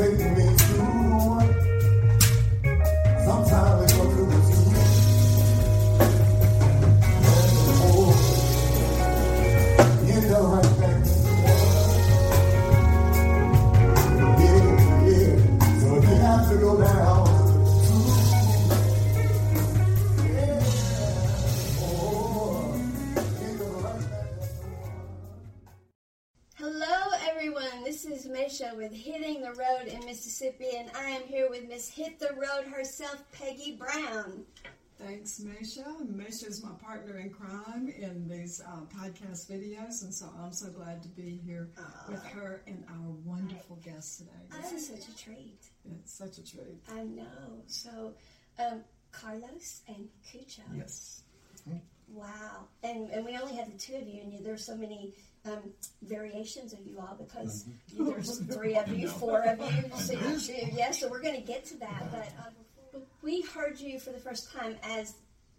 take me with Miss Hit the Road herself, Peggy Brown. Thanks, Maysha. Maysha is my partner in crime in these uh, podcast videos, and so I'm so glad to be here with her and our wonderful guest today. This is such a treat. It's such a treat. I know. So, um, Carlos and Cucho. Yes. Wow. And and we only had the two of you, and you, there's so many um, variations of you all because you, there's three of you, four of you, so you two. Yeah, so we're going to get to that. But uh, we heard you for the first time as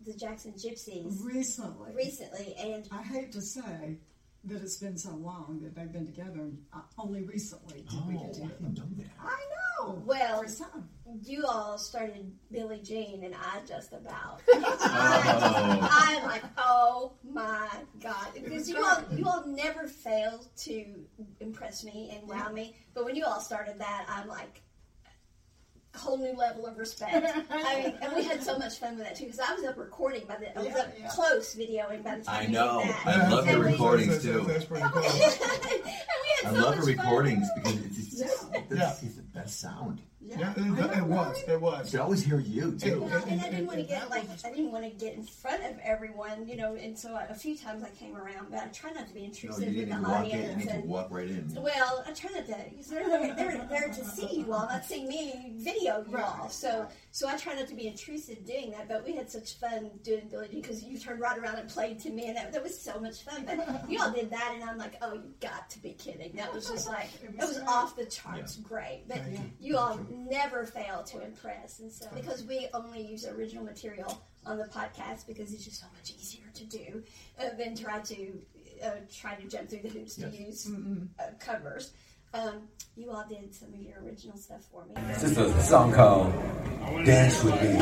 the Jackson Gypsies Recently, recently, and I hate to say that it's been so long that they've been together. Uh, only recently did we Oh, get I together. didn't know that. I know. Well, First time. you all started Billie Jean, and I just about. Oh. I'm like, oh my god, because you all you all never fail to impress me and wow me. But when you all started that, I'm like. A whole new level of respect. I mean, and we had so much fun with that too. Because I was up recording by the, I was Yeah, up yeah. close videoing by the time I did know. that. I love And your we- recordings too. That's pretty cool. and we had I so love much the fun. recordings because it's, it's, just, Yeah. it's, Yeah. it's the best sound. Yeah, it, it was. It was. You always hear you too. Well, and I didn't want to get like I didn't want to get in front of everyone, you know. And so I, a few times I came around, but I try not to be No, intrusive you didn't the even walk in. You audience. need And walk right in. well, I try not to because they're, they're they're there to see you all, not see me video you all. Right, So so I try not to be intrusive doing that. But we had such fun doing Billie because you turned right around and played to me, and that, that was so much fun. But you all did that, and I'm like, oh, you got to be kidding! That was just like It it was was off the charts, great. But Thank you. you all never fail to impress, and so because we only use original material on the podcast because it's just so much easier to do uh, than try to uh, try to jump through the hoops to use uh, covers. Um, you all did some of your original stuff for me. This is a song called Dance With Me.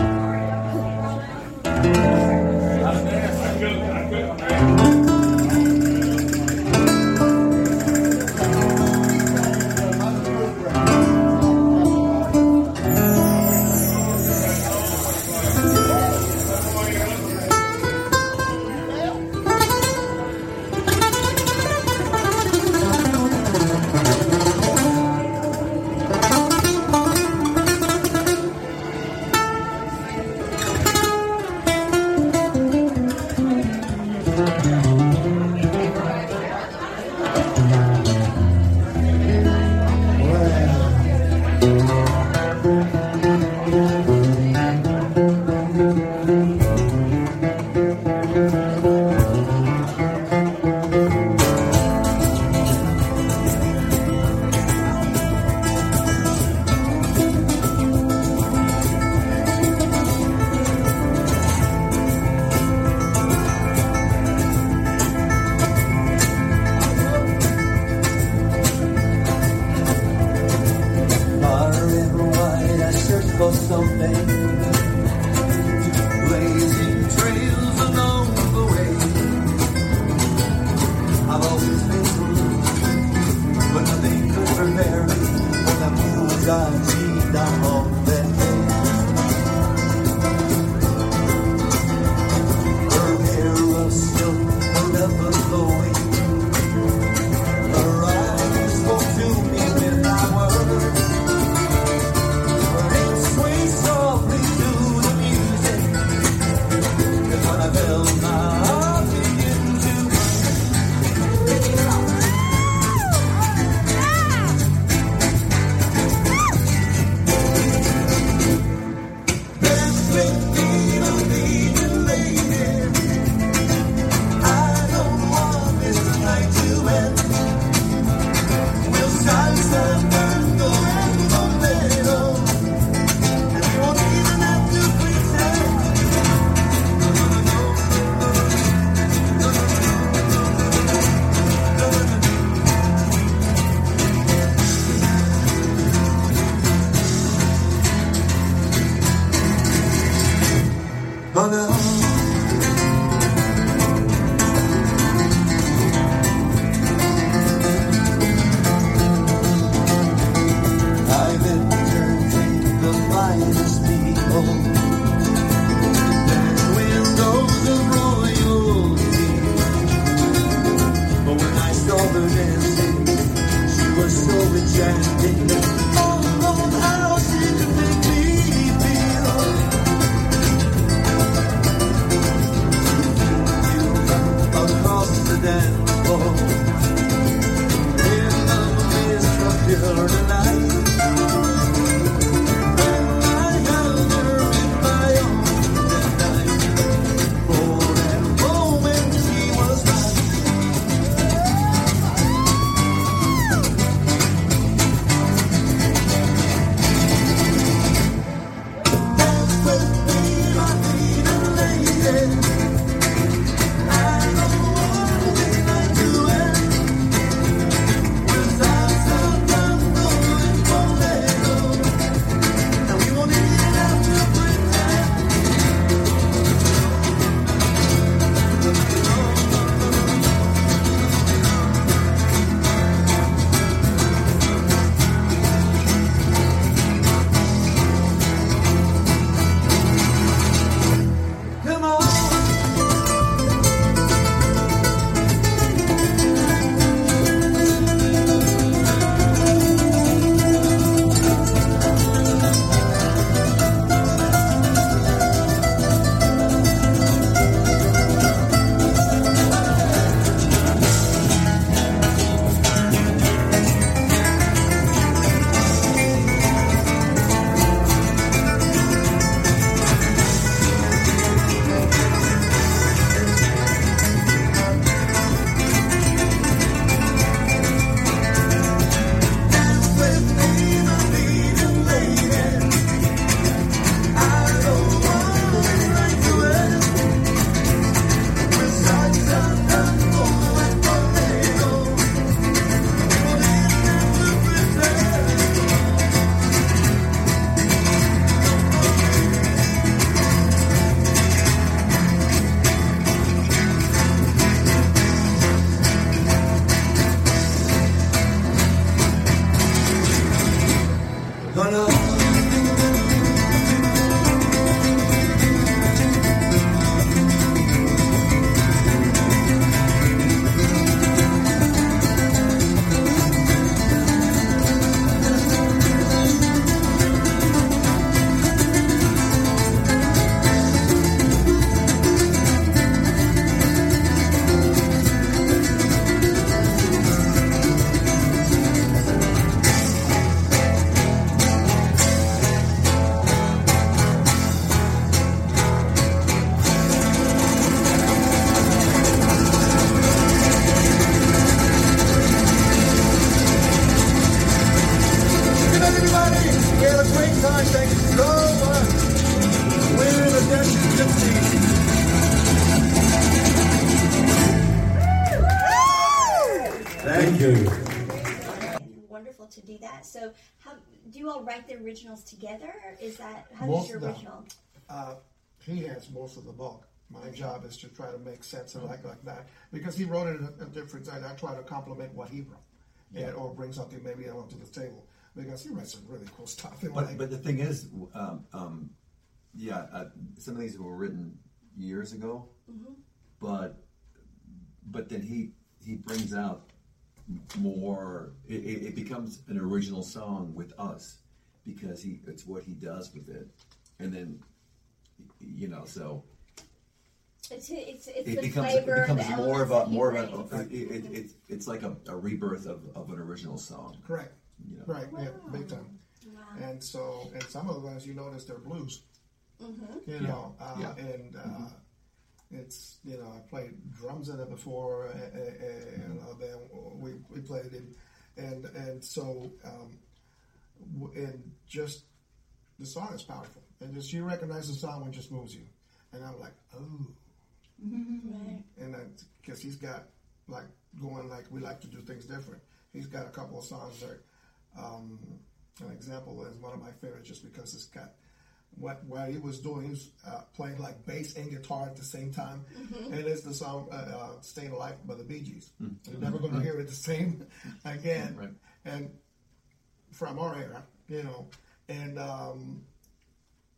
To do that. So, how do you all write the originals together? Is that how Most does your of them. original? Uh, he has most of the bulk. My job is to try to make sense of like like that because he wrote it in a, a different side. I try to complement what he wrote, and, or bring something maybe onto the table because he writes some really cool stuff. But like, but the thing is, um, um, yeah, uh, some of these were written years ago, but but then he he brings out more. It, it, it becomes an original song with us because he it's what he does with it, and then you know so It's it's it's it the becomes it becomes the more of a that he more of brings. a it, it, it, it's like a, a rebirth of, of an original song. correct, You know. right, yeah, big time. And so, and some of the ones you notice they're blues. You know, uh, Yeah. and uh, it's you know I played drums in it before, and, and uh, then we we played it, and and so um, and just the song is powerful, and just you recognize the song when it just moves you, and I'm like oh, Right. and because he's got like going like we like to do things different. He's got a couple of songs that um, an example is one of my favorites just because it's got what what he was doing. He was uh, playing like bass and guitar at the same time, and it's the song uh, uh, "Staying Alive" by the Bee Gees. You're never going to hear it the same again. Right. And from our era, you know, and um,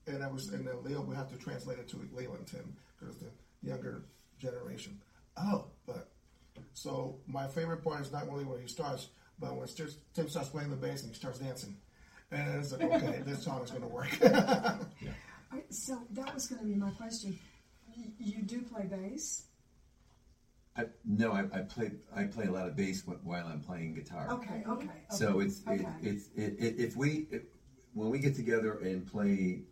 and I was and then Leo we have to translate it to Leland Tim because the younger generation. Oh, but so my favorite part is not only when he starts, but when Tim starts playing the bass and he starts dancing, and it's like okay, this song is going to work. All right, so that was going to be my question. You, you do play bass? I, no, I, I play I play a lot of bass while I'm playing guitar. Okay, okay. So it's okay. it, it's it, it, if we if, when we get together and play,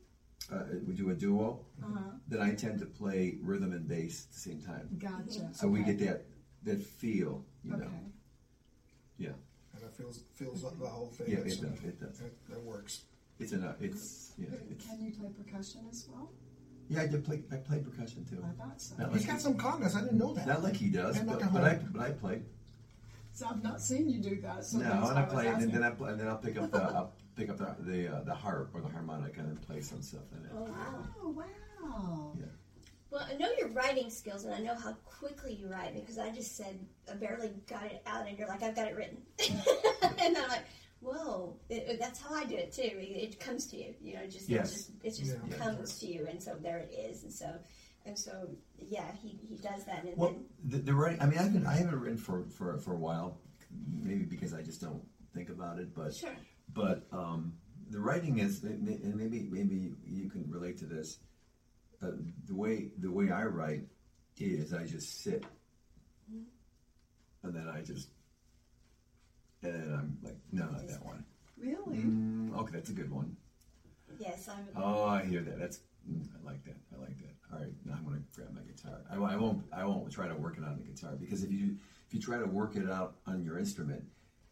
uh, we do a duo, Uh-huh. then I tend to play rhythm and bass at the same time. Gotcha. So we get that that feel, you know. Yeah, and it feels feels like the whole thing. yeah, it is- does. It does. It, it works. It's enough. It's yeah. It's, Can you play percussion as well? yeah, I do play. I play percussion too. I thought so. Not He's like, got some congas. I didn't know that. not like he does, And like but, a but I whole- but I play. So I've not seen you do that. So No, that's and why I was play, and asking. then I play, and then I'll pick up the I'll pick up the the, uh, the harp or the harmonica and play some stuff in it. Oh wow. Oh wow! Yeah. Well, I know your writing skills, and I know how quickly you write because I just said I barely got it out, and you're like, I've got it written, and I'm like, whoa, it, that's how I do it too. It, it comes to you, you know, just Yes. it just it just Yeah. comes to you, and so there it is, and so and so yeah, he, he does that, and Well, then the, the writing. I mean, I've been I haven't written for, for for a while, maybe because I just don't think about it. But Sure. but um, the writing is, and maybe maybe you can relate to this. Uh, the way the way I write is I just sit, and then I just, and then I'm like, no, not that one. Really? Mm, okay, that's a good one. yes, I'm. Oh, I hear that. That's mm, I like that. I like that. All right, now I'm gonna grab my guitar. I, I won't. I won't try to work it on the guitar because if you if you try to work it out on your instrument,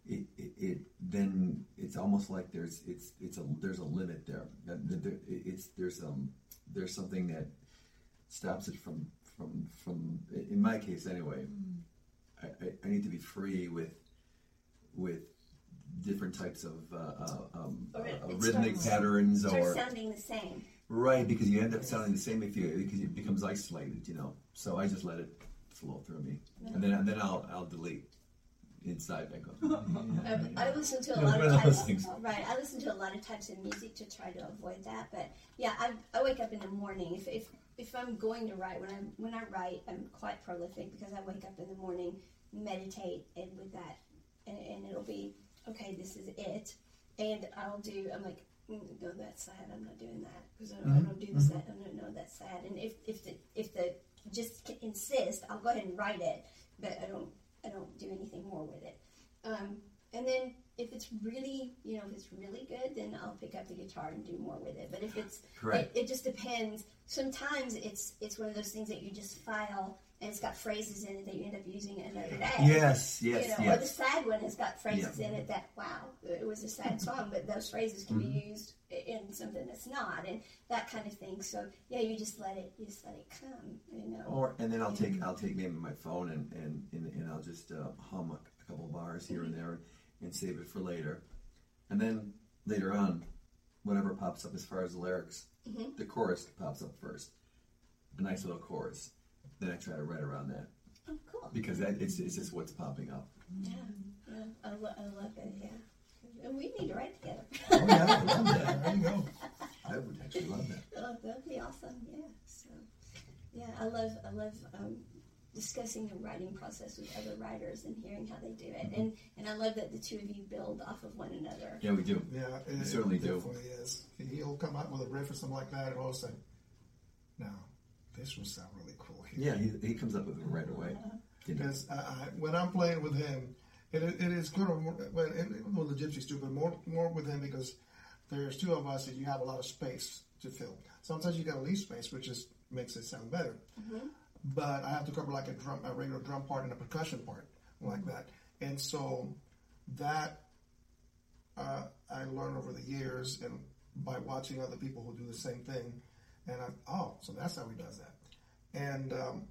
it, it, it then it's almost like there's it's it's a there's a limit there. That- that there- It's there's um there's something that stops it from from from in my case anyway. I, I, I need to be free with with different types of uh, uh, um, uh, rhythmic patterns or sounding the same. Right, because you end up sounding the same if you because it becomes isolated, you know. So I just let it flow through me, and then and then I'll I'll delete inside. I go. Um, I listen to a lot of types. Right, I listen to a lot of types of music to try to avoid that. But yeah, I, I wake up in the morning. If, if if I'm going to write, when I when I write, I'm quite prolific because I wake up in the morning, meditate, and with that, and, and it'll be okay. This is it, and I'll do. I'm like. mm, No, that's sad. I'm not doing that because I, I don't do this. That no, no, that's sad. And if if the if the just insist, I'll go ahead and write it, but I don't I don't do anything more with it. Um, and then if it's really, you know, if it's really good, then I'll pick up the guitar and do more with it. But if it's, it, it just depends. Sometimes it's it's one of those things that you just file and it's got phrases in it that you end up using another day. Yes, yes, you know, Or the yes. sad one has got phrases Yeah. in it that wow, it was a sad song, but those phrases can Mm-hmm. be used in something that's not, and that kind of thing. So yeah, you just let it, you just let it come. You know. Or and then I'll take I'll take maybe my phone and and, and, and I'll just uh, hum a, a couple bars here and there and save it for later, and then later on, whatever pops up as far as the lyrics, the chorus pops up first, a nice little chorus. Then I try to write around that oh, cool. because that it's, it's just what's popping up. Yeah, yeah, I, lo- I love it. Yeah, and we need to write together. Oh yeah, I would love that. There you go. I would actually love that. oh, that'd be awesome. Yeah. So, yeah, I love I love um, discussing the writing process with other writers and hearing how they do it, and and I love that the two of you build off of one another. Yeah, we do. Yeah, it, We certainly it do. definitely is. He'll come up with a riff or something like that, and I'll say, sudden, now this would sound really cool here. Yeah, he, he comes up with it right away. You know. Because I, I, when I'm playing with him, it, it is kind of more, well, and well, the gypsies too, but more more with him because there's two of us and you have a lot of space to fill. Sometimes you got to leave space, which is makes it sound better. But I have to cover like a drum, a regular drum part and a percussion part like that, and so that uh, I learned over the years and by watching other people who do the same thing, and I, oh, so that's how he does that, and. Um,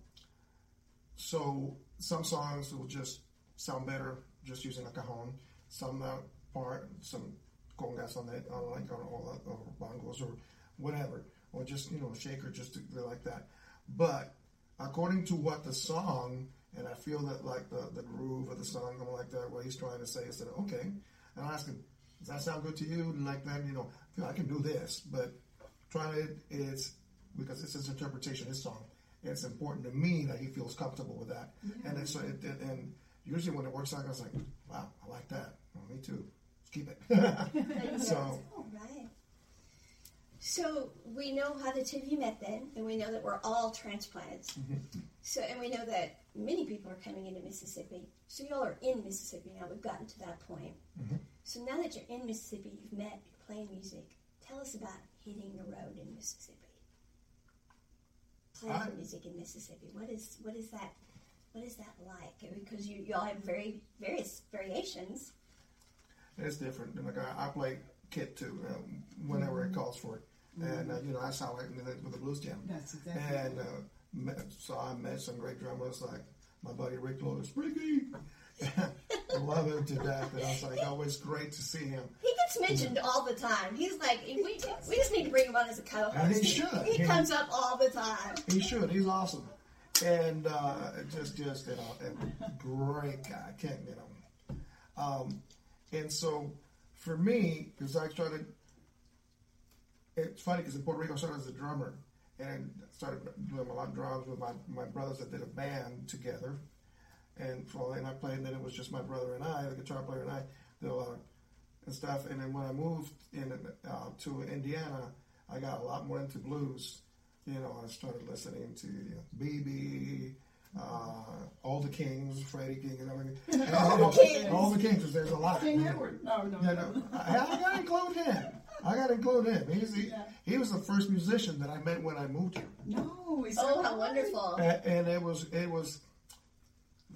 so some songs will just sound better just using a cajon. Some uh, part, some congas on it, on like on or, or bongos or whatever, or just you know shaker just to, like that. But according to what the song, and I feel that like the, the groove of the song, I'm like that, what he's trying to say is that okay, and I ask him, does that sound good to you? And like that, you know, I can do this, but trying it is because it's his interpretation, his song. It's important to me that he feels comfortable with that, and it's it, it, and usually when it works out, I was like, wow, I like that. Well, me too. Let's keep it. so All right. So we know how the two of you met then, and we know that we're all transplants. Mm-hmm. So, and we know that many people are coming into Mississippi. So y'all are in Mississippi now. We've gotten to that point. Mm-hmm. So now that you're in Mississippi, you've met, you're playing music. Tell us about hitting the road in Mississippi. Playing I- music in Mississippi. What is what is that? What is that like? Because you y'all have very various variations. it's different. And like I, I play kit too, um, whenever it calls for it, and uh, you know that's how I did it with the blues jam. That's exactly And uh, met, so I met some great drummers like my buddy Rick Lotus, Ricky. Love him to death, and I was like, always great to see him. He gets mentioned all the time. He's like, we, we just need to bring him on as a co-host. And he should. He He- comes up all the time. He should. He's awesome, and uh, just just you know, a great guy. Can't get him. Um, and so for me, because I started, it's funny because in Puerto Rico I started as a drummer and started doing a lot of drums with my, my brothers that did a band together. And so and I played, and then it was just my brother and I, the guitar player and I, did a lot of and stuff. And then when I moved in uh, to Indiana, I got a lot more into blues. You know, I started listening to you know, BB, uh, all the Kings, Freddie King, and everything. all the Kings. All the Kings, 'cause there's a lot. King you know. Edward. No, no, Yeah, no. no, I, I got to include him. I got to include him. He's the, he was the first musician that I met when I moved here, No, is Oh, that how wonderful. and, and it was it was.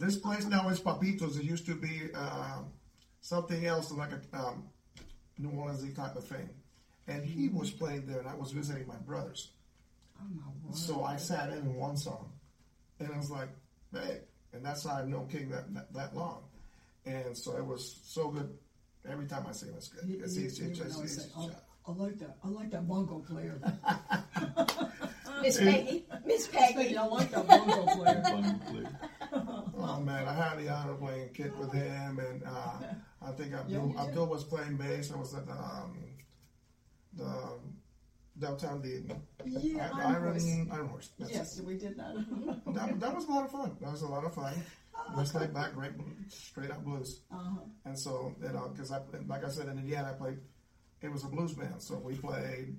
This place now is Papitos. It used to be um, something else, like a um, New Orleans type of thing, and he was playing there, and I was visiting my brothers. Oh my word. So I sat in in one song, and I was like, "Hey!" And that's how I've known King that, that that long, and so it was so good. Every time I see him, it's good. He- It's, he- it's, he it's would it's say, just- "Oh, I like that. I like that bongo player. Miss Peggy. Miss Peggy. I like that bongo player. Oh, Oh man, I had the honor of playing kit with him, and uh, I think Abdul. Abdul was playing bass. I was at the, um, the downtown the Yeah, I- Iron Iron Horse. Iron Horse. That's Yes, we did that. That, that was a lot of fun. That was a lot of fun. Just like back, great, straight up blues. Uh-huh. And so, you know, because I, like I said, in Indiana, I played, it was a blues band. So we played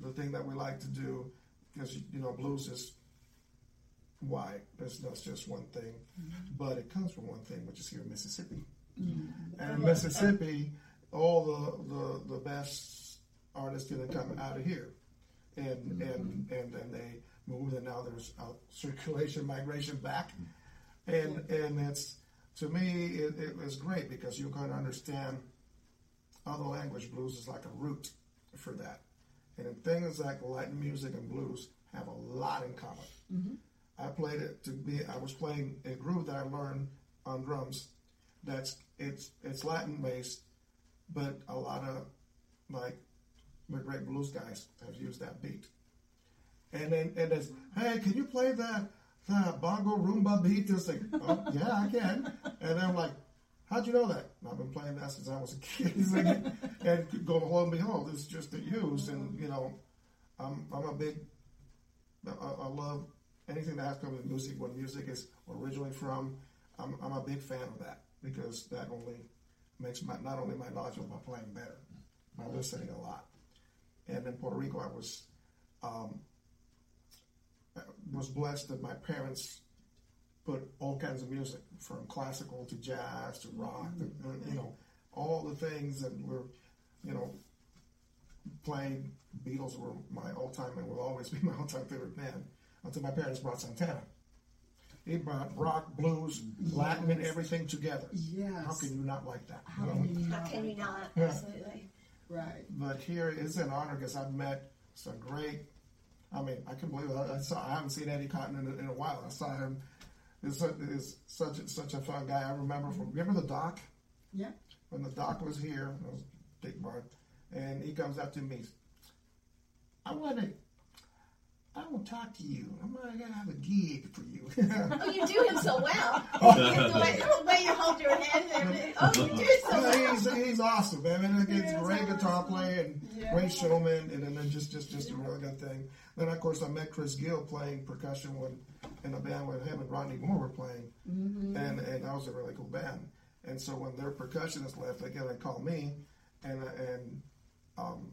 the thing that we like to do because, you know, blues is wide. It's not just one thing, mm-hmm. but it comes from one thing, which is here in Mississippi. Mm-hmm. And in Mississippi, all the, the, the best artists didn't come out of here. And, mm-hmm. and, and then they moved, and now there's circulation, migration back. And, and it's, to me, it, it was great because you're going to understand other language. Blues is like a root for that. And things like Latin music and blues have a lot in common. I played it to be. I was playing a groove that I learned on drums. That's it's it's Latin based, but a lot of like the great blues guys have used that beat. And then and it's hey, can you play that that bongo rumba beat? It's like oh, yeah, I can. And I'm like, how'd you know that? I've been playing that since I was a kid. And go lo and behold, it's just used. And you know, I'm I'm a big I, I love anything that has to do with music. Where music is originally from, I'm, I'm a big fan of that because that only makes my not only my knowledge of my playing better, by listening a lot. And in Puerto Rico, I was um, I was blessed that my parents put all kinds of music from classical to jazz to rock, to, uh, you know, all the things that were, you know, playing Beatles were my all time and will always be my all time favorite band until my parents brought Santana. He brought rock, blues, Latin, and everything together. Yes. How can you not like that? How you know? can you How not? can you not? Yeah. Absolutely. Right. But here is an honor because I've met some great. I mean, I can believe it. I, I saw. I haven't seen Eddie Cotton in, a- in a while. I saw him. He's such, such a, such a fun guy. I remember from. Remember the doc Yeah. when the doc was here. It was Dick Bart, and he comes up to me. I want to. I want to talk to you. I'm gonna gotta have a gig for you. Oh, you do him so well. the, way, the way you hold your hand and everything. Oh, you do so well. he's, he's awesome, man. And he's great guitar awesome. player and Yeah. great showman, and then just just just a really good thing. Then of course I met Chris Gill playing percussion when in a band with him and Rodney Moore were playing, Mm-hmm. and and that was a really cool band. And so when their percussionist left, they got to call me, and and um,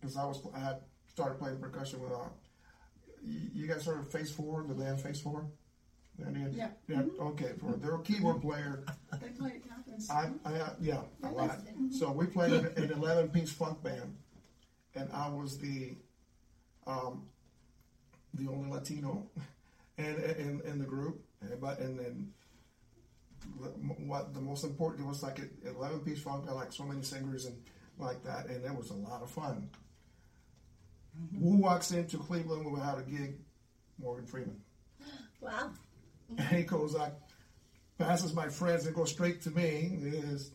because I was I had started playing percussion with uh, you, guys heard of Face Four, the band Face Four. Yeah. Yeah. Okay. For their keyboard player, They at Catherine's. I, I yeah, a lot. So we played an eleven piece funk band, and I was the, um, the only Latino, and in, in the group. And, but and then, what the most important was like an eleven piece funk. I like so many singers and like that, and it was a lot of fun. Mm-hmm. Who walks into Cleveland without a gig? Morgan Freeman. Wow. And he goes like, passes my friends and goes straight to me. His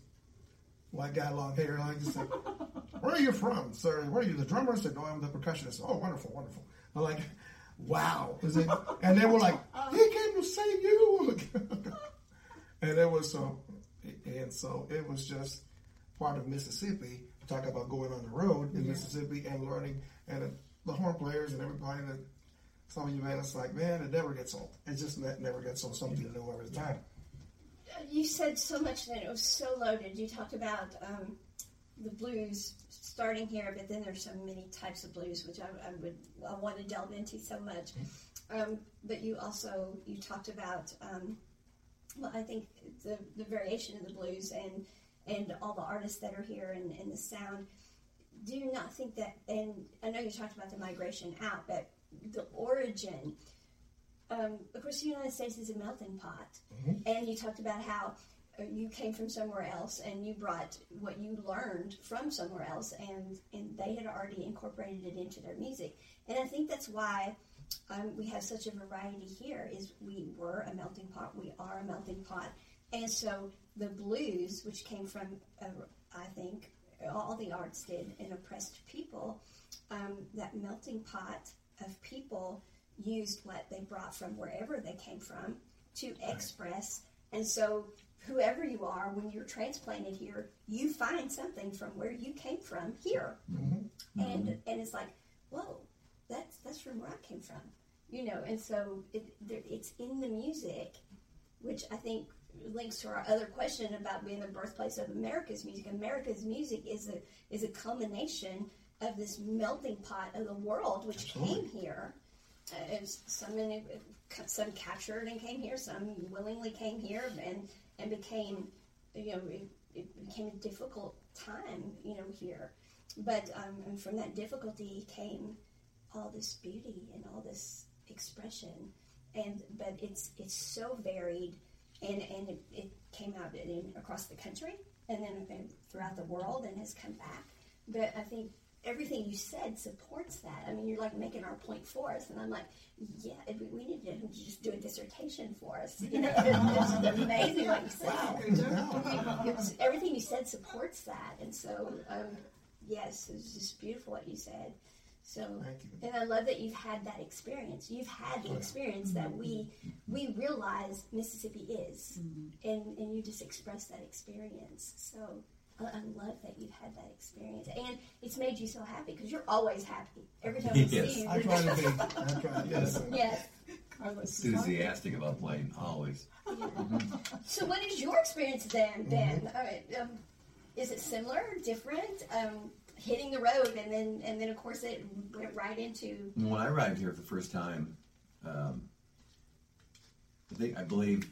white guy, long hair, like just said, "Where are you from, sir? Where are you? The drummer?" I said, "No, I'm the percussionist." Oh, wonderful, wonderful. I'm like, "Wow!" Is it? And they were like, "He came to see you," and it was so, and so it was just part of Mississippi. Talk about going on the road in Mississippi and learning, and the horn players and everybody that some of you man, it's like, man, it never gets old. It just never gets old. Something new every time. You said so much that it was so loaded. You talked about um, the blues starting here, but then there's so many types of blues, which I, I would I want to delve into so much. Um, but you also you talked about um, well, I think the the variation of the blues and and all the artists that are here and, and the sound. Do you not think that? And I know you talked about the migration out, but the origin. Um, of course, the United States is a melting pot, and you talked about how uh, you came from somewhere else and you brought what you learned from somewhere else, and and they had already incorporated it into their music. And I think that's why um, we have such a variety here. Is we were a melting pot, we are a melting pot, and so the blues, which came from, uh, I think, all the arts did, and oppressed people, um, that melting pot of people used what they brought from wherever they came from to express. And so, whoever you are, when you're transplanted here, you find something from where you came from here, and and it's like, whoa, that's that's from where I came from, you know. And so it, there, it's in the music, which I think links to our other question about being the birthplace of America's music. America's music is a is a culmination of this melting pot of the world, which came here. Uh, some in some captured and came here, some willingly came here and and became, you know, it, it became a difficult time, you know, here. But um, and from that difficulty came all this beauty and all this expression, and but it's it's so varied, and and it, it came out in, across the country and then and throughout the world and has come back. But I think everything you said supports that. I mean, you're like making our point for us, and I'm like, yeah, we, we need to just do a dissertation for us. You know, it's amazing what you said. It's- everything you said supports that, and so um, yes, it's just beautiful what you said. So, Thank you. and I love that you've had that experience. You've had the experience that we we realize Mississippi is, and and you just express that experience. So. I I love that you've had that experience, and it's made you so happy because you're always happy every time we Yes. see you. I try to be. I try. Yes. yes. Carlos, Enthusiastic about playing, always. So, what is your experience then, Ben? All right, um, is it similar, or different? Um, hitting the road, and then, and then, of course, it went right into. When I arrived here for the first time, um, I think I believe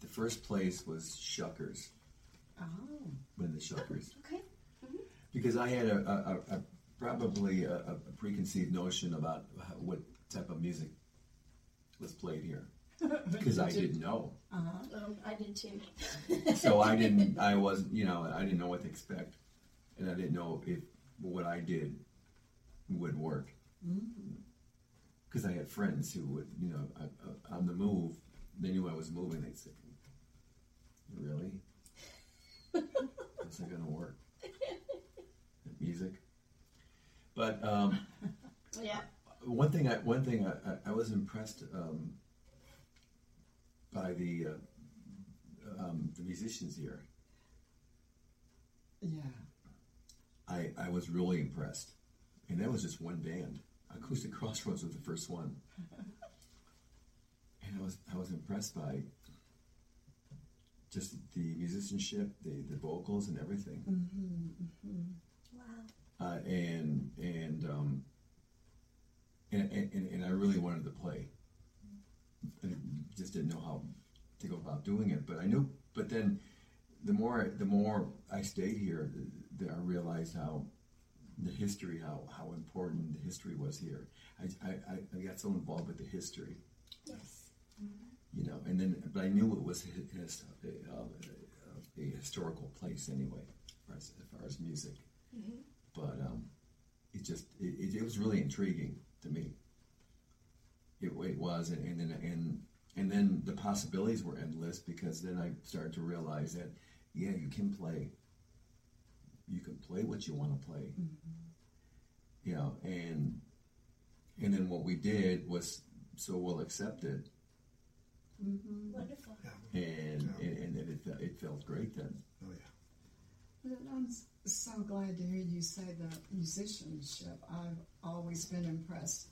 the first place was Shuckers. Oh, When the Shuckers, Okay. because I had a, a, a, probably a, a preconceived notion about what type of music was played here, because I didn't know. Um, I did too. so I didn't. I wasn't. You know, I didn't know what to expect, and I didn't know if what I did would work. Because I had friends who would, you know, uh, uh, on the move. They knew I was moving. They'd say, "Really? How's that going to work? Music?" But um, Yeah. one thing, I, one thing, I, I, I was impressed um, by the uh, um, the musicians here. yeah. I, I was really impressed. And that was just one band. Acoustic Crossroads was the first one. And I was I was impressed by just the musicianship, the, the vocals and everything. Wow. Uh, and and, um, and and and I really wanted to play. I just didn't know how to go about doing it, but I knew. But then, the more the more I stayed here, the, I realized how the history, how how important the history was here. I, I, I- got so involved with the history, Yes. Mm-hmm. you know, and then but I knew it was a, a, a, a historical place anyway, as far as, as, far as music. Mm-hmm. But um, it just it, it, it was really intriguing to me. It, it was, and, and then and and then the possibilities were endless because then I started to realize that yeah, you can play. You can play what you want to play. Mm-hmm. You know, and and then what we did was so well accepted, mm-hmm. Wonderful. and and, and it, it, it felt great then. Oh yeah. Well, I'm so glad to hear you say the musicianship. I've always been impressed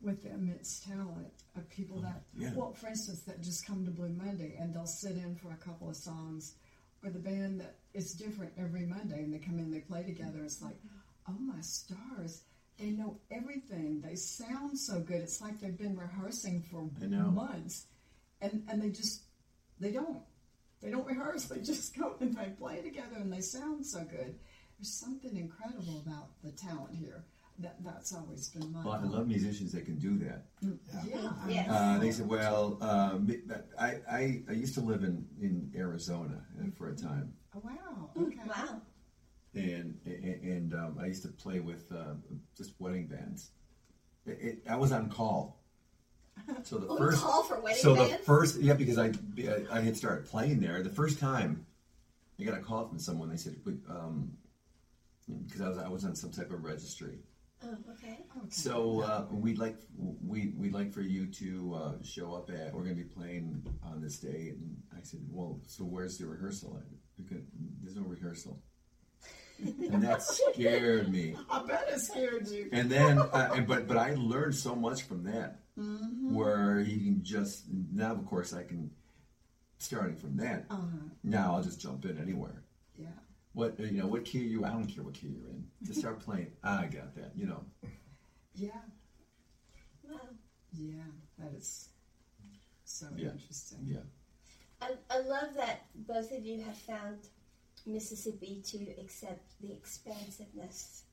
with the immense talent of people oh, that, Yeah. well, for instance, that just come to Blue Monday and they'll sit in for a couple of songs, or the band that is different every Monday and they come in, they play together. It's like, oh my stars. They know everything. They sound so good. It's like they've been rehearsing for months, and and they just they don't they don't rehearse. They just go and they play together, and they sound so good. There's something incredible about the talent here. That that's always been my. Well, I love musicians that can do that. Yeah. Yes. Uh, they said, "Well, um, I, I I used to live in in Arizona uh, for a time, Oh, wow. Okay. Wow. and and, and um, I used to play with uh, just wedding bands. It, it, I was on call, so the On first call for wedding so the first yeah because I I had started playing there the first time I got a call from someone they said um, because I was I was on some type of registry Oh, okay. Okay. So uh, we'd like we we'd like for you to uh, show up at. We're going to be playing on this day, and I said, "Well, so where's the rehearsal at? Because there's no rehearsal." and that scared me. I bet it scared you. And then, uh, and- but but I learned so much from that, where you can just now. Of course, I can starting from that. Uh-huh. Now I'll just jump in anywhere. Yeah. What you know? What key are you? I don't care what key you're in. Just start playing. I got that. You know. Yeah. Wow. Yeah. That is so Yeah. interesting. Yeah. I, I love that both of you have found Mississippi to accept the expansiveness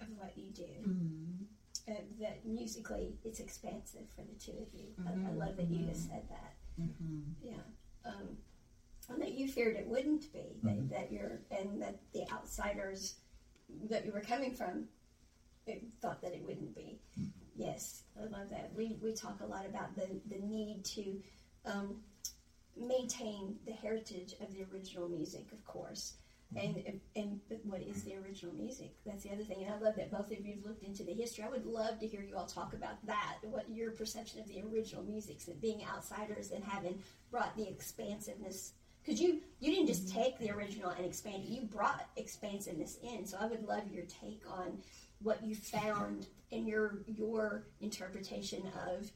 of what you do. Mm-hmm. Uh, that musically, it's expansive for the two of you. I, I love that you just said that. Mm-hmm. Yeah. Um, and that you feared it wouldn't be. That, mm-hmm. that you're, and that the outsiders that you were coming from it, thought that it wouldn't be. Mm-hmm. Yes, I love that. We, we talk a lot about the, the need to um, maintain the heritage of the original music, of course. Mm-hmm. And, and but what is the original music? That's the other thing. And I love that both of you have looked into the history. I would love to hear you all talk about that. What your perception of the original music, and being outsiders and having brought the expansiveness. Because you you didn't just mm-hmm. take the original and expand it. You brought expansiveness in. So I would love your take on what you found in your your interpretation of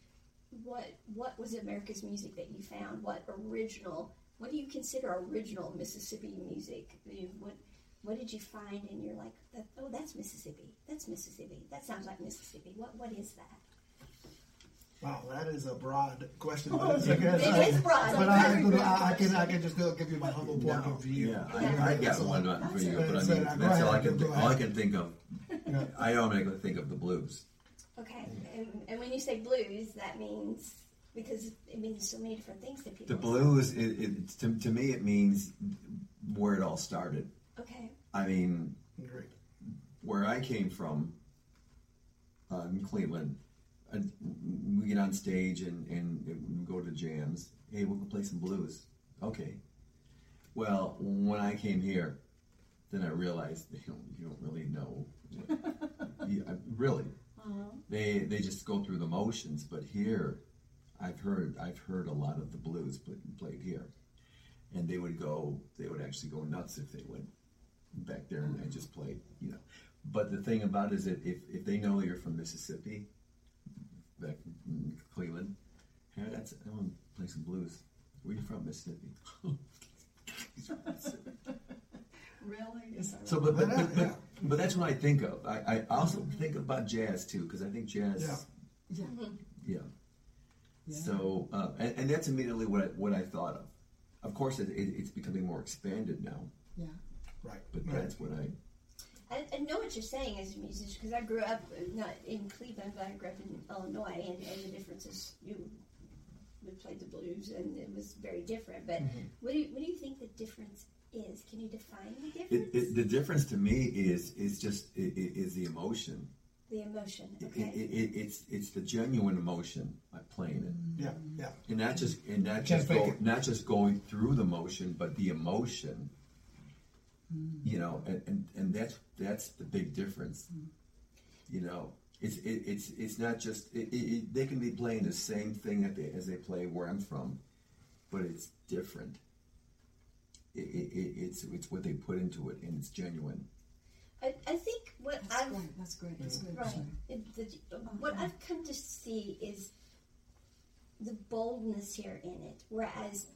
what what was America's music that you found? What original? What do you consider original Mississippi music? What what did you find? And you're like, oh, that's Mississippi. That's Mississippi. That sounds like Mississippi. What what is that? Wow, that is a broad question. But it's, I It I- is broad. But I, I, I can I can just go give you my humble point of view. Yeah, I, I got So, one uh, for you, but I That's mean, it. Go that's all I can go think, all I can think of. Yeah. I automatically think of the blues. Okay, and, and when you say blues, that means because it means so many different things to people. The blues, it, it, to, to me, it means where it all started. Okay. I mean, Great. where I came from uh, in Cleveland, we get on stage and, and we go to jams. Hey, we'll go play some blues. Okay. Well, when I came here, then I realized they don't, you don't really know. Yeah, really, uh-huh. they they just go through the motions. But here, I've heard I've heard a lot of the blues played here, and they would go they would actually go nuts if they went back there and, and just played, you know. But the thing about it is that if, if they know you're from Mississippi, back in Cleveland, hey, that's I want to play some blues. Where you from, Mississippi? He's from Mississippi. Really? Is that So, but but, but, but, but that's what I think of. I, I also think about jazz too because I think jazz. Yeah. Yeah. Yeah. Yeah. So, uh, and, and that's immediately what I, what I thought of. Of course, it, it, it's becoming more expanded now, Yeah. Right. but right. that's what I. I, I know what you're saying as a musician because I grew up uh, not in Cleveland, but I grew up in Illinois, and, and the difference is you we played the blues, and it was very different. But what do you, what do you think the difference is? Can you define the difference? it, the difference to me is is just i i is the emotion. the emotion, okay? it, it, it's it's the genuine emotion like playing it, Yeah. Yeah. and not just and not just go, not just going through the motion, but the emotion. Mm-hmm. You know, and, and, and that's that's the big difference. Mm-hmm. You know, it's it, it's it's not just it, it, it, they can be playing the same thing that they, as they play where I'm from, but it's different. It, it, it, it's it's what they put into it, and it's genuine. I, I think what That's I've great. That's great. That's good. Right. It, the, oh, what I've come to see is the boldness here in it, whereas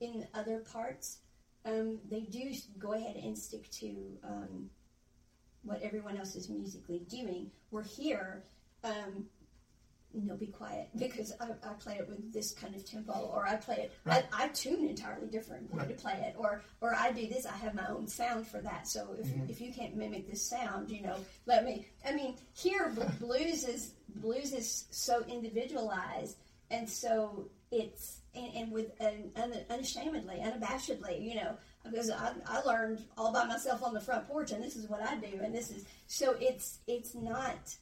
in other parts, um, they do go ahead and stick to um, what everyone else is musically doing. We're here. Um, no, be quiet because I, I play it with this kind of tempo, or I play it. Right. I, I tune entirely different way to play it, or or I do this. I have my own sound for that. So if, if you can't mimic this sound, you know, let me. I mean, here blues is blues is so individualized, and so it's and, and with an un, unashamedly, unabashedly, you know, because I, I learned all by myself on the front porch, and this is what I do, and this is so it's it's not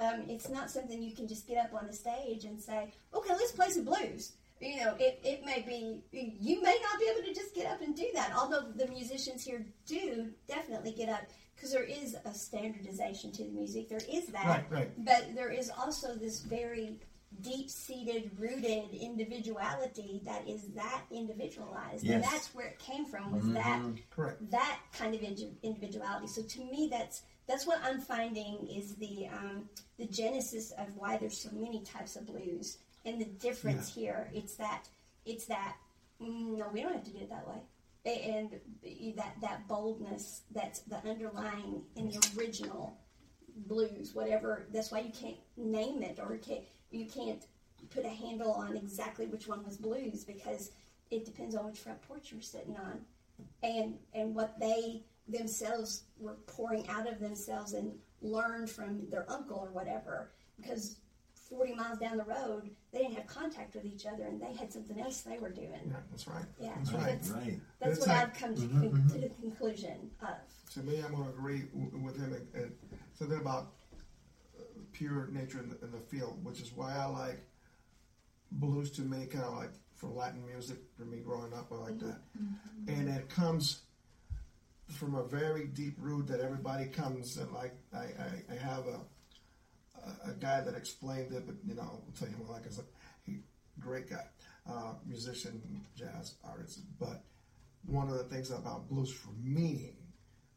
um, it's not something you can just get up on the stage and say, okay, let's play some blues. You know, it, it may be, you may not be able to just get up and do that, although the musicians here do definitely get up because there is a standardization to the music. There is that, Right, right. but there is also this very deep-seated, rooted individuality that is that individualized, and that's where it came from. Was that Correct. that kind of individuality. So to me, that's that's what I'm finding is the um, the genesis of why there's so many types of blues, and the difference here. It's that it's that mm, no, we don't have to do it that way, and that that boldness that's the underlying in the original blues, whatever. That's why you can't name it or can't, you can't put a handle on exactly which one was blues because it depends on which front porch you're sitting on and and what they themselves were pouring out of themselves and learned from their uncle or whatever because 40 miles down the road they didn't have contact with each other and they had something else they were doing Yeah, that's right. yeah That's right. that's, Right. that's what like- i've come to, mm-hmm, con- to mm-hmm. the conclusion of To me, I'm going to agree w- with him and, and something about pure nature in the, in the field, which is why I like blues to me, kind of like for Latin music for me growing up, I like that. And it comes from a very deep root that everybody comes and like I, I, I have a, a a guy that explained it, but you know, I'll tell you like I said, he great guy, uh, musician, jazz artist. But one of the things about blues for me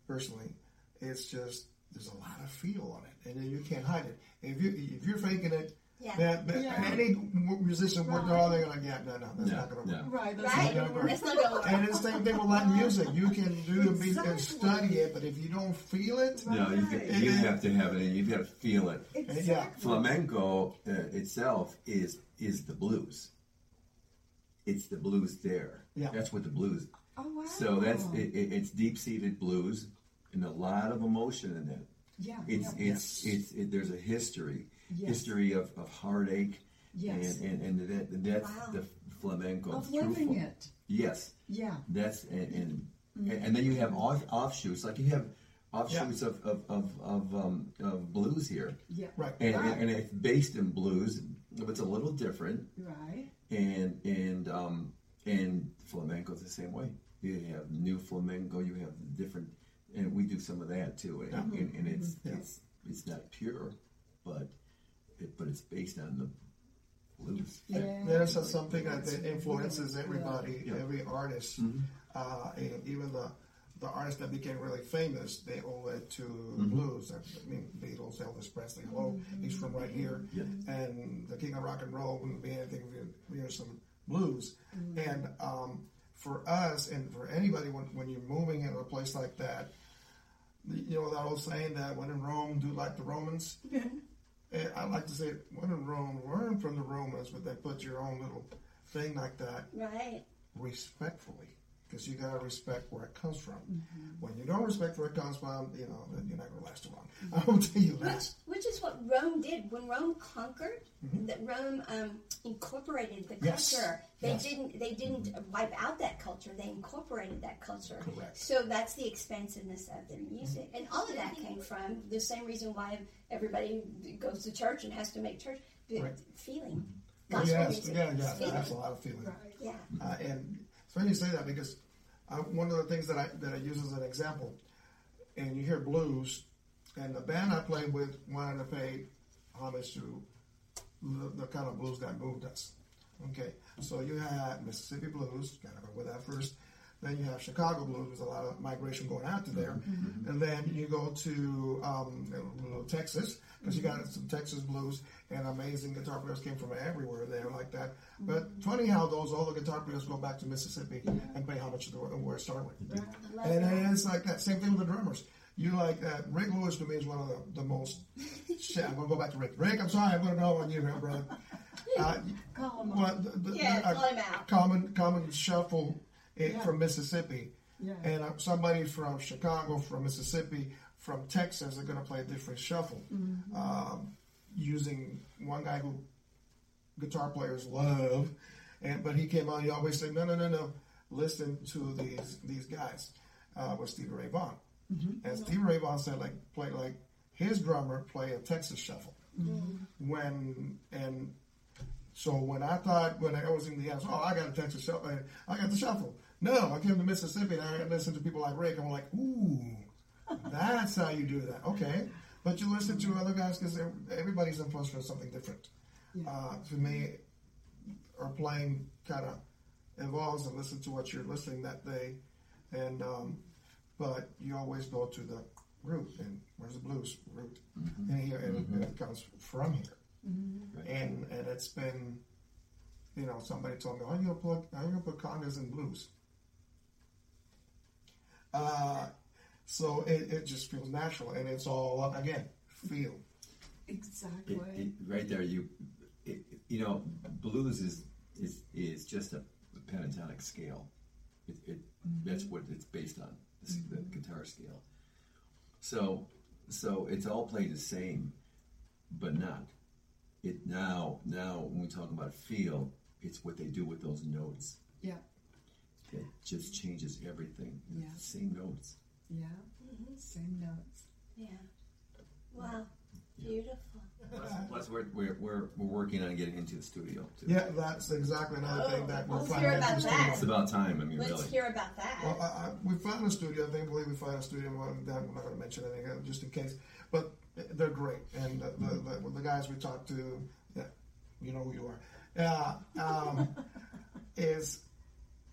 personally, it's just there's a lot of feel on it, and then you can't hide it. If you if you're faking it, Yeah. that, that Yeah. any musician, what they're all they're like, yeah, no, no, that's Yeah, not gonna work. yeah. Right. That's right not gonna work. not And it's the same thing with Latin music. You can do the beat and study it, but if you don't feel it, No, you, Right. you have to have it, and you've got to feel it. Exactly. Flamenco uh, itself is is the blues. It's the blues there. Yeah. That's what the blues. Oh wow. So that's it, it, it's deep seated blues and a lot of emotion in it. yeah. It's yeah. it's it's it, there's a history, Yes. history of, of heartache, Yes. and and, and that, that's Wow. the flamenco. of living fl- it. Yes, Yeah. that's and and, and then you have off, offshoots like you have offshoots of of of, of, um, of blues here, Yeah. right? and, Right. and it's based in blues, but it's a little different. Right. and and um and flamenco's the same way. You have new flamenco, you have different, and we do some of that too. And, mm-hmm. and, and it's mm-hmm. Yeah. it's it's not pure, but it, but it's based on the blues. Yeah. There's a- something that that influences everybody, Yeah. every artist, mm-hmm. uh, and even the the artists that became really famous, they owe it to blues. I mean, Beatles, Elvis Presley, hello, he's from right here, Yeah. and the king of rock and roll wouldn't be anything if you you hear some blues. And um, for us, and for anybody, when when you're moving into a place like that, you know that old saying that when in Rome, do like the Romans. And I like to say, when in Rome, learn from the Romans, but they put your own little thing like that right respectfully, because you gotta respect where it comes from. When you don't respect where it comes from, you know, then you're not gonna last too long. I will tell you that. Which, which is what Rome did when Rome conquered. That Rome um, incorporated the Mm-hmm. Yes. culture. They Yes. didn't. They didn't wipe out that culture. They incorporated that culture. Correct. So that's the expansiveness of their music, and all of that came from the same reason why everybody goes to church and has to make church the Right. feeling. Gospel yes, music. yeah, yeah, Feeling. that's a lot of feeling. Yeah. Uh, and it's funny you say that because uh, one of the things that I that I use as an example, and you hear blues, and the band I played with wanted to pay homage to the, the kind of blues that moved us. Okay, so you had Mississippi blues, gotta go with that first. Then you have Chicago blues, there's a lot of migration going out to there. And then you go to um, you know, Texas, because you got some Texas blues, and amazing guitar players came from everywhere there like that. But funny how those older guitar players go back to Mississippi and pay homage to the, where it started with. And that. it's like that. Same thing with the drummers. You like uh, Rick Lewis to me is one of the, the most. shit, I'm gonna go back to Rick. Rick, I'm sorry, I'm gonna go on you here, brother. Uh, Call 'em well, the, the, Yeah, uh, call him out. Common common shuffle Yeah. from Mississippi, Yeah. and uh, somebody from Chicago, from Mississippi, from Texas are gonna play a different shuffle, um, using one guy who guitar players love, and but he came on. He always said, "No, no, no, no. Listen to these these guys." Uh, with Stevie Ray Vaughan, and Stevie Ray Vaughan said, "Like play like his drummer play a Texas shuffle." When and so when I thought when I was in the house, oh, I got a Texas shuffle. I got the shuffle. No, I came to Mississippi and I listened to people like Rick. and I'm like, ooh, That's how you do that. Okay. But you listen to other guys because everybody's influenced for something different. Yeah. Uh, to me, or playing kind of involves and listen to what you're listening that day. And um, but you always go to the root and where's the blues root in here and, and it comes from here. Right. And and it's been, you know, somebody told me, "How you gonna put how you gonna put congas in blues?" Uh, so it, it just feels natural, and it's all again feel. Exactly. It, it, right there, you it, you know, blues is is is just a pentatonic scale. It, it that's what it's based on, the, s- the guitar scale. So so it's all played the same, but not. It now now when we talk about feel, it's what they do with those notes. yeah. It just changes everything. Yeah. It's the same notes. Yeah. Same notes. Yeah. Wow. Beautiful. Plus, plus we're, we're, we're, we're working on getting into the studio too. Yeah, that's exactly another thing that we're Let's finding. hear about in the that. It's about time. I mean, Let's really. hear about that. Well, I, I, we found a studio. I think, believe we found a studio. Well, I'm not going to mention anything uh, just in case, but they're great. And the, the, the, the guys we talked to, yeah, you know who you are. Yeah, um, is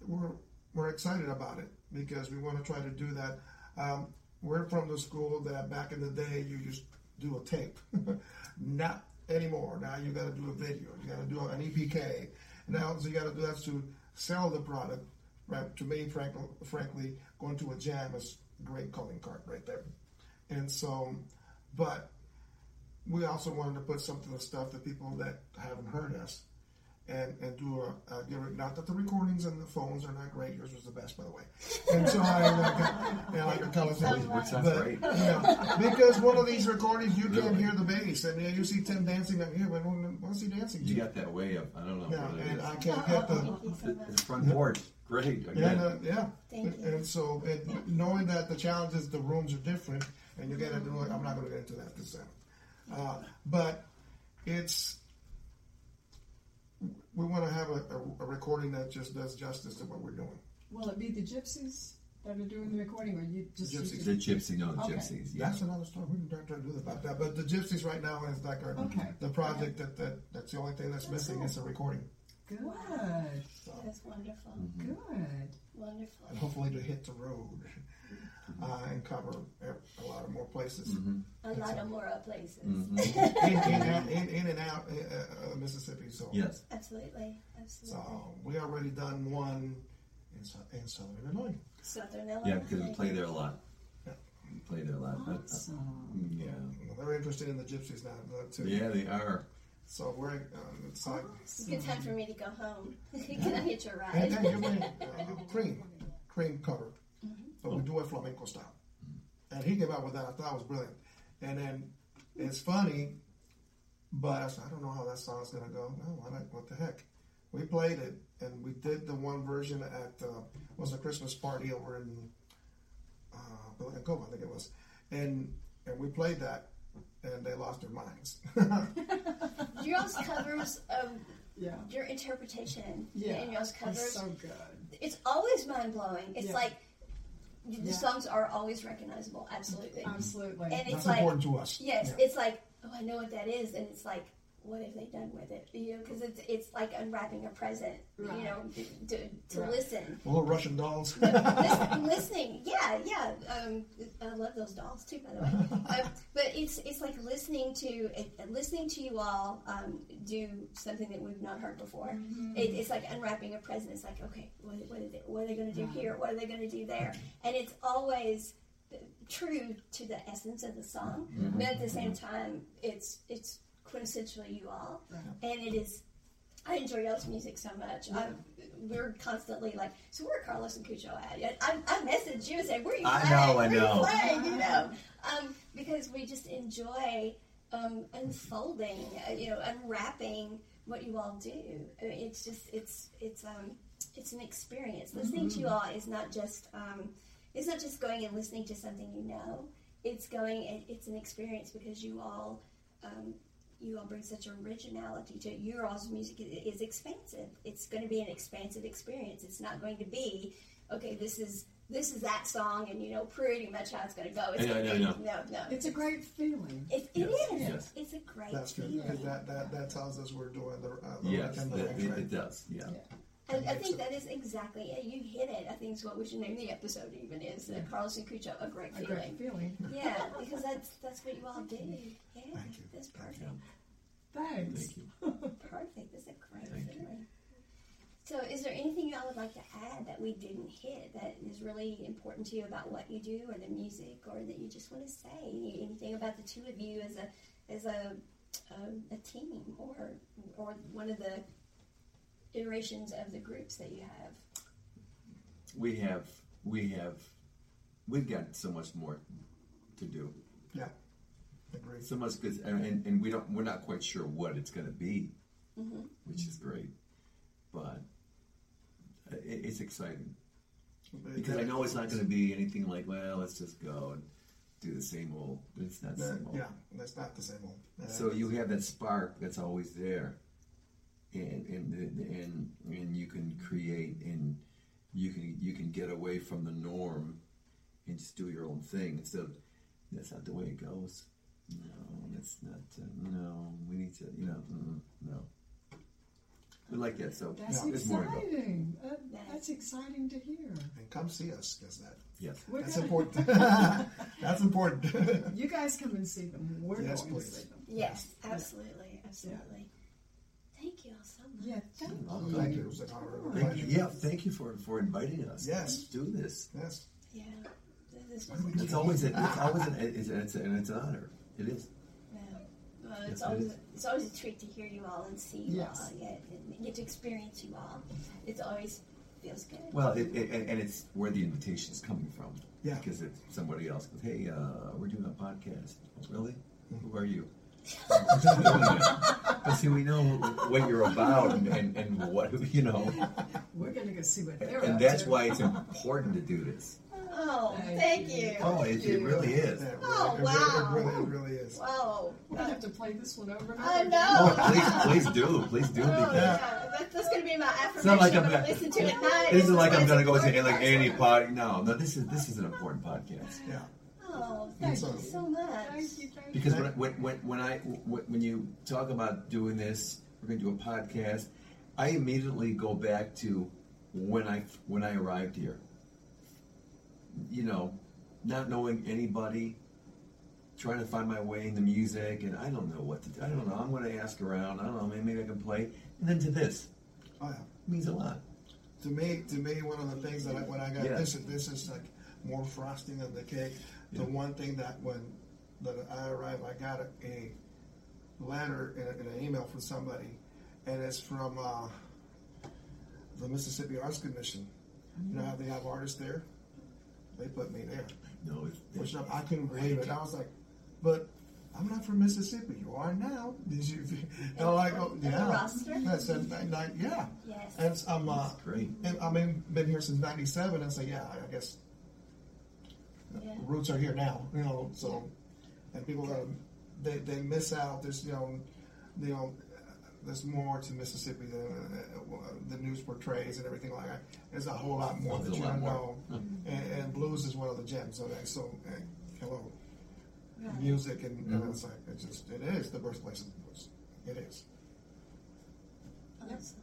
we're we're excited about it because we want to try to do that. Um, we're from the school that back in the day you just do a tape, not anymore. Now you got to do a video. You got to do an EPK. Now so you got to do that to sell the product. Right? To me, frankly, frankly, going to a jam is great calling card right there. And so, but we also wanted to put some of the stuff that people that haven't heard us and and do a, a give it not that the recordings and the phones are not great yours was the best by the way and so I like a, yeah, like a color thing. Works out but great. yeah, because one of these recordings you can't hear the bass and yeah, you see Tim dancing I'm here but what's he dancing You got that way of I don't know yeah what it and is. I can't get the Thank you so The, the front porch, great. yeah, Again. no, yeah. Thank you. And so, and knowing that the challenge is the rooms are different, and you got to do it. I'm not going to get into that this time, uh, but it's we want to have a, a, a recording that just does justice to what we're doing. Will it be the gypsies that are doing the recording, or you just The you Gypsies. The gypsy, no, the Okay. gypsies. Yeah. That's another story. We can try, try to do about that. But the Gypsies right now is like our Okay. the project that, that that's the only thing that's, That's missing cool. is a recording. Good, So, That's wonderful. Mm-hmm. good. Wonderful. and hopefully to hit the road uh, and cover a lot of more places. A lot of more places. in, in, out- in, in and out uh, uh, Mississippi. So, Yes. Absolutely. Absolutely. so we already done one in, Sou- in Southern Illinois. Southern Illinois. Yeah, because we play there a lot. Yeah. We play there a lot. But, uh, yeah. Well, they're interested in the gypsies now too. Yeah, they are. So we're uh, it's like It's a good time for me to go home. Can I hitch a and ride? then you bring uh, cream, cream cover, but we do it flamenco style. And he came out with that. I thought it was brilliant. And then it's funny, but I said, I don't know how that song's gonna go. No, I like what the heck. We played it, and we did the one version at uh, was a Christmas party over in uh, Villanova, I think it was, and and we played that, and they lost their minds. Your all's covers, um, Yeah. your interpretation Yeah. and y'all's It's so good. it's always mind blowing. It's Yeah. like the Yeah. songs are always recognizable. Absolutely. Absolutely. And it's That's like, important to us. yes, Yeah. it's like, oh, I know what that is, and it's like, what have they done with it? You know, because it's it's like unwrapping a present. You know, to, to Right. listen. Little Russian dolls. Listen- listening, yeah, yeah. Um, I love those dolls too, by the way. um, but it's it's like listening to uh, listening to you all um, do something that we've not heard before. It, it's like unwrapping a present. It's like, okay, what, what, are, they, what are they going to do here? What are they going to do there? And it's always true to the essence of the song, but at the same time, it's it's quintessentially you all, and it is. I enjoy y'all's music so much. We're constantly like, so where are Carlos and Cucho at? I, I message you and say, where are you I playing? know, I Where you know. playing? You know, um, because we just enjoy um, unfolding, uh, you know, unwrapping what you all do. I mean, it's just, it's, it's, um, it's an experience. Listening to you all is not just, um, it's not just going and listening to something you know. It's going, it, it's an experience because you all, um, you all bring such originality to it. Your all's music is, is expansive. It's going to be an expansive experience. It's not going to be, okay, this is this is that song, and you know pretty much how it's going to go. It's I know, I know, I gonna- know. No, no. It's a great feeling. It, it Yes, is. yes. It's a great That's good feeling. because that, that that tells us we're doing the, uh, the Yes, right, the that, right it, does. Yeah. And I think that is exactly it. You hit it. I think it's what we should name the episode. Even is uh, Carlos and Cucho a great A feeling. great feeling. Yeah, because that's that's what you all do. Yeah, Thank you. that's perfect. Thanks. Thank you. Perfect. That's a great Thank you. feeling. So, is there anything y'all would like to add that we didn't hit that is really important to you about what you do or the music, or that you just want to say? Anything about the two of you as a as a a, a team, or or one of the iterations of the groups that you have? We have we have we've got so much more to do. Yeah, agreed. So much good, and, and, and we don't we're not quite sure what it's going to be, which is great, but it, it's exciting because I know it's not going to be anything like well let's just go and do the same old. It's not the same old. yeah, that's not the same old. Uh, So you have that spark that's always there, and and and and you can create and you can you can get away from the norm and just do your own thing instead of that's not the way it goes. No, that's not. Uh, no, we need to. You know, mm, no. We like that. So That's there's more to go. exciting. That, that's exciting to hear. and come see us because that Yes. We're that's gonna- important. that's important. You guys come and see them. We're Yes, going please. to see them. Yes, absolutely, absolutely. Thank you all so much. Yeah, thank you. Thank you. It was an honor Thank you. Yeah. Thank you for for inviting us. Yes. Let's do this. Yes. Yeah, this was It's always a, it's always an, it's, it's and it's an honor. It is. Yeah. Well, it's Yes, always is. it's always a treat to hear you all and see you Yes. all, yeah, and get to experience you all. It's always feels good. Well, it, it, and and it's where the invitation is coming from. Yeah. Because if somebody else goes, hey, uh, we're doing a podcast. Oh, really? Who are you? but see, we know what you're about and, and, and what, you know. We're going to go see what they're And that's to. why it's important to do this. Oh, Thank thank you. you. Oh, it, it really is. Yeah, oh, it really, Oh, really, wow. It really, it really is. Wow. We're going to have to play this one over and I over. know. Oh, please, please do. Please do. Oh, Because yeah. That, that's going to be my affirmation. not like I'm I'm going to gonna- listen to at night. it isn't like I'm going to go to It's like any podcast. pod. No, no, this is, this is an important podcast. Yeah. Oh, Thank thank you you. so much. Thank you, thank. Because when, when, when, when I when, when you talk about doing this, we're going to do a podcast. I immediately go back to when I when I arrived here. You know, not knowing anybody, trying to find my way in the music, and I don't know what to. do. I don't know. I'm going to ask around. I don't know. Maybe, maybe I can play. And then to this, Oh yeah. it means a lot. To me, to me, one of the things that I, when I got Yeah. this, is this is like more frosting on the cake. The Yeah. one thing that when that I arrived, I got a, a letter and an email from somebody, and it's from uh, the Mississippi Arts Commission. You know how they have artists there? They put me there. No, it's, Which I, I couldn't believe it. I was like, but I'm not from Mississippi. You are now. Did you? And I'm like, oh, the yeah. roster? I said, "Like, like, yeah. Yes. And it's, I'm, uh, That's great. and I mean, been here since '97. I say, yeah, I guess Yeah. roots are here now. You know, so and people uh, they they miss out. There's you know, you know, there's more to Mississippi than uh, the news portrays and everything like that. There's a whole lot more There's that you don't more. know. And, and blues is one of the gems of that. So, uh, hello, Right. music and, Mm-hmm. and it's like it's just it is the birthplace of the blues. It is. Awesome.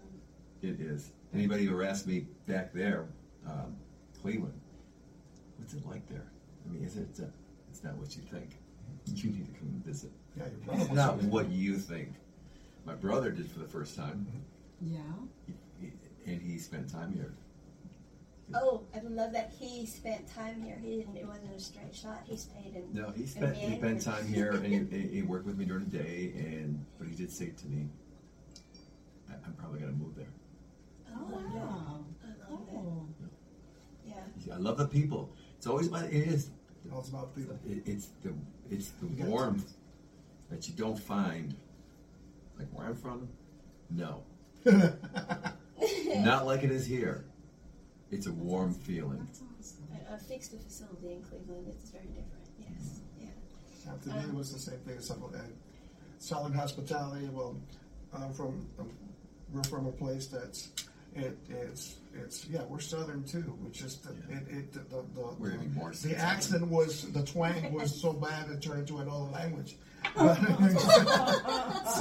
It is. Anybody who asked me back there, um, Cleveland, what's it like there? I mean, is it? Uh, it's not what you think. You need to come and visit. Yeah, your brother It's not what you think. My brother did for the first time, Yeah. he, he, and he spent time here. Oh, I love that he spent time here. He didn't. It wasn't a straight shot. He stayed in. No, he spent he spent time here, and he, he worked with me during the day. And but he did say to me, I, "I'm probably gonna move there." Oh, wow. Wow. I love Cool. it. Oh. Yeah. I love the people. It's always about it is. All it's about people. It, it's the it's the warmth that you don't find. Like where I'm from, no, not like it is here. It's a warm feeling. That's awesome. A, a fixed facility in Cleveland. It's very different. Yes. Yeah. And to me, it was the same thing as something and selling hospitality. Well, I'm from, um, we're from a place that's it, it's it's yeah we're southern too. It's just the, it, it the the, the, We're even more the accent was the twang was so bad it turned into another language.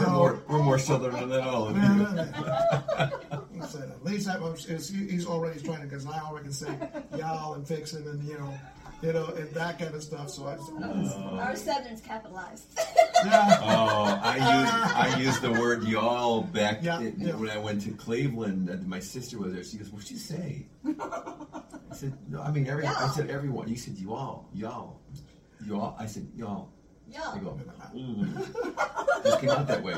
We're more, we're more southern than all of you. I said, at least I'm, it's, he's already trying to, because I already can say y'all and fixing and you know, you know, and that kind of stuff. So I, oh, Our Southern's capitalized. yeah, Oh, I used I used the word y'all back Yeah, in- yeah. when I went to Cleveland. And my sister was there. She goes, "What'd you say?" I said, "No, I mean every." I Y'all. said, "Everyone." You said, "Y'all, y'all, y'all." I said, "Y'all." They Y'all. go, mm. Just came out that way.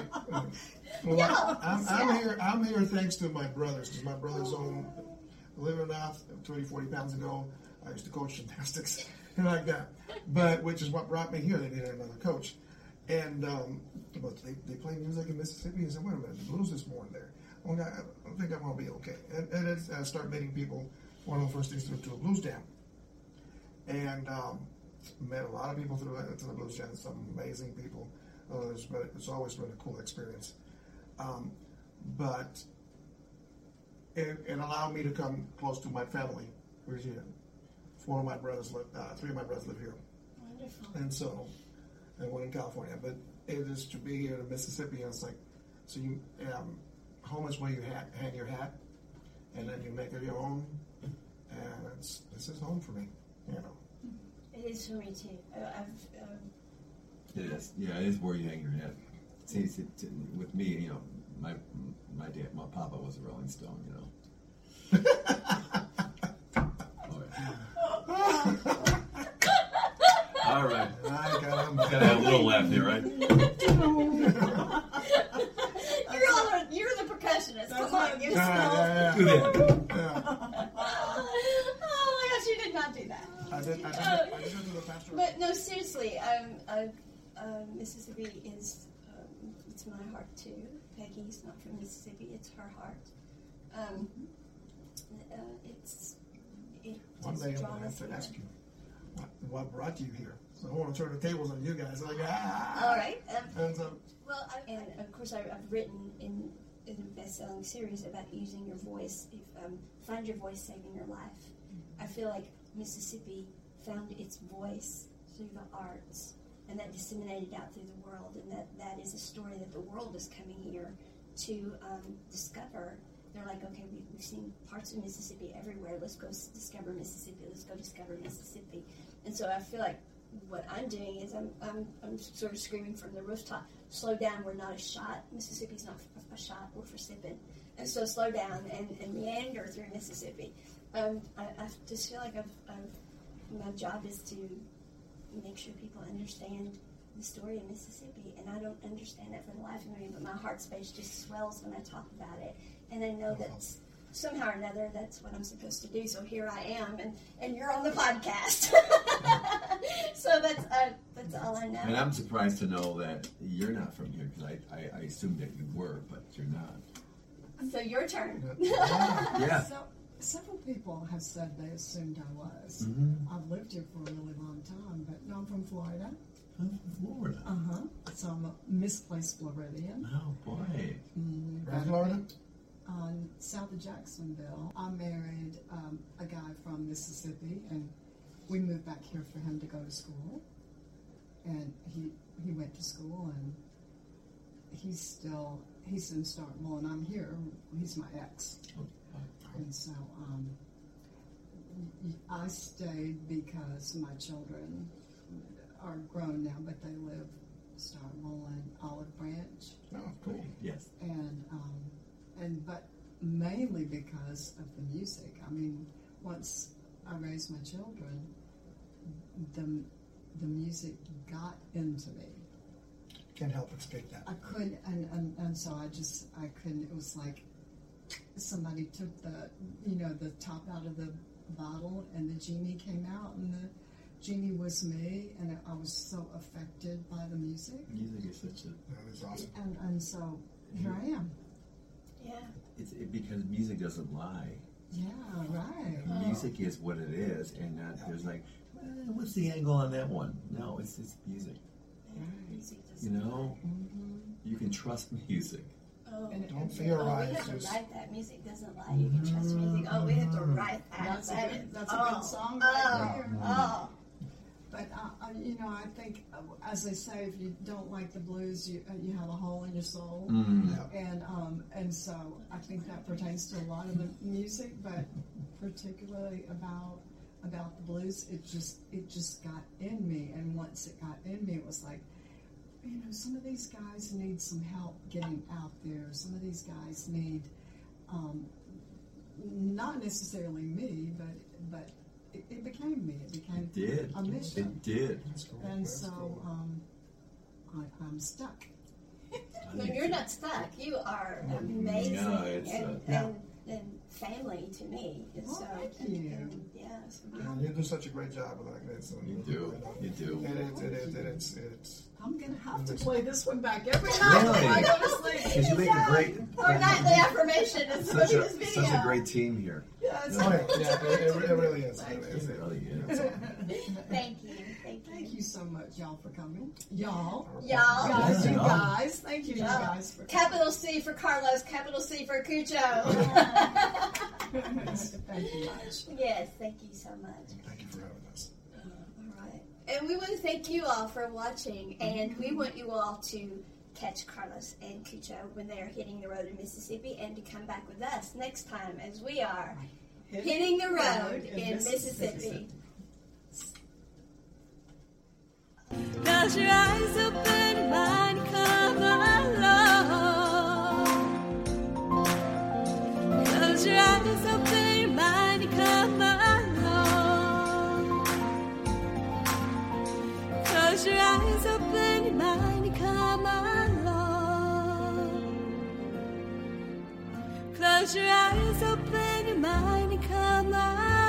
well, Yeah, I'm, I'm yeah. here. I'm here thanks to my brothers, because my brothers own. Believe it or not, 20, 40 pounds ago, I used to coach gymnastics and like that. But which is what brought me here. They needed another coach, and um, but they, they play music in Mississippi. And said, wait a minute, the blues is born there. Well, I, I think I'm gonna be okay. And, and it's, I start meeting people. One of the first things to, to a blues jam, and um, met a lot of people through the, through the blues jam. Some amazing people. Uh, it's, been, it's always been a cool experience. Um, but it, it allowed me to come close to my family. Where's here? Four of my brothers live, uh, three of my brothers live here, Wonderful. and so, and one in California. But it is to be here in Mississippi, and it's like, so you, um, home is where you ha- hang your hat, and then you make it your own, and it's this is home for me, you know. It is for me too. I- I've, um, It is. Yeah, it is where you hang your head. See, it's- it- with me, you know, my my dad, my papa was a Rolling Stone. You know. oh, All right. I got 'em. Gotta have a little laugh here, right? you're, all, you're the percussionist. Come on, you Yeah, Do yeah, that. yeah. yeah. Oh my gosh, you did not do that. I did. I did. I did it to the pastor. But no, seriously, um, uh, uh, Mississippi is um, it's my heart too. Peggy's not from Mississippi; it's her heart. Um, uh, it's it One day I'm gonna have to ask you what, what brought you here. So I want to turn the tables on you guys. Like ah. All right. Um, And so Well, I, and of course, I, I've written in, in a best-selling series about using your voice. If, um, find your voice, saving your life. I feel like Mississippi found its voice through the arts, and that disseminated out through the world. And that, that is a story that the world is coming here to um, discover. They're like, okay, we, we've seen parts of Mississippi everywhere. Let's go discover Mississippi. Let's go discover Mississippi. And so I feel like what I'm doing is I'm, I'm, I'm sort of screaming from the rooftop, slow down, we're not a shot. Mississippi's not a shot, we're for sipping. And so slow down and, and meander through Mississippi. Um, I, I just feel like I've, I've, my job is to make sure people understand the story of Mississippi. And I don't understand it for the life of me, but my heart space just swells when I talk about it. And I know that somehow or another that's what I'm supposed to do. So here I am, and, and you're on the podcast. so that's uh, that's all I know. And I'm surprised to know that you're not from here because I, I, I assumed that you were, but you're not. So your turn. Yeah. So, several people have said they assumed I was. Mm-hmm. I've lived here for a really long time, but no, I'm from Florida. I'm from Florida. Uh huh. So I'm a misplaced Floridian. Oh boy. right, Florida. On south of Jacksonville, I married um, a guy from Mississippi, and we moved back here for him to go to school. And he he went to school, and he's still he's in Starkville, and I'm here. He's my ex. And so um, y- I stayed because my children are grown now, but they live Starkville and Olive Branch, Oh, cool. Yes. and um, and but mainly because of the music. I mean, once I raised my children, the the music got into me. Can't help but escape that. I couldn't, and, and, and so I just, I couldn't, it was like somebody took the, you know, the top out of the bottle and the genie came out and the genie was me and I was so affected by the music. Music is such a. That is awesome. And, and so here I am. Yeah. It's it, because music doesn't lie. Yeah, right. Music is what it is, and not there's like, eh, what's the angle on that one? No, it's it's music. Music does You know, Mm-hmm. you can trust music. Oh Oh. And- Don't and- theorize. Oh, we have to just- write that. Music doesn't lie. You can trust music. Oh, we have to write that. That's a good- is- that's a good oh, song right Oh, there. oh. But uh, uh, you know, I think, uh, as they say, if you don't like the blues, you uh, you have a hole in your soul. Mm. Yeah. And um, and so I think that pertains to a lot of the music, but particularly about about the blues, it just it just got in me. And once it got in me, it was like, you know, some of these guys need some help getting out there. Some of these guys need, um, not necessarily me, but but it, it became me. It became It did. a mission. It did. That's cool. And so um, I, I'm stuck. No, you're not stuck. You are amazing No, it's, and, uh, Yeah. and, and family to me. Oh, and Well, so, thank and, you. and, yes. Yeah, you do such a great job with like this. and- You do. You do. It is. It is. It is. It's. I'm gonna have to play this one back every night Really? I go to sleep. Because you make a great, Our nightly affirmation is such a video. such a great team here. Yes. Oh yeah, yeah. It, it, it really is. It really is. Thank you. Thank you. So much, y'all, for coming. Y'all. Y'all. Guys, you y'all. guys. Thank you, you Y'all. guys, for Capital C for Carlos, capital C for Cucho. Thank you much. yes, thank you so much. Thank you for having us. All right. And we want to thank you all for watching, and we want you all to catch Carlos and Cucho when they are hitting the road in Mississippi and to come back with us next time as we are hitting the road in Mississippi. Close your eyes open mind come along. Close your eyes open mind come along. Close your eyes open mind come along. Close your eyes open and mind come along.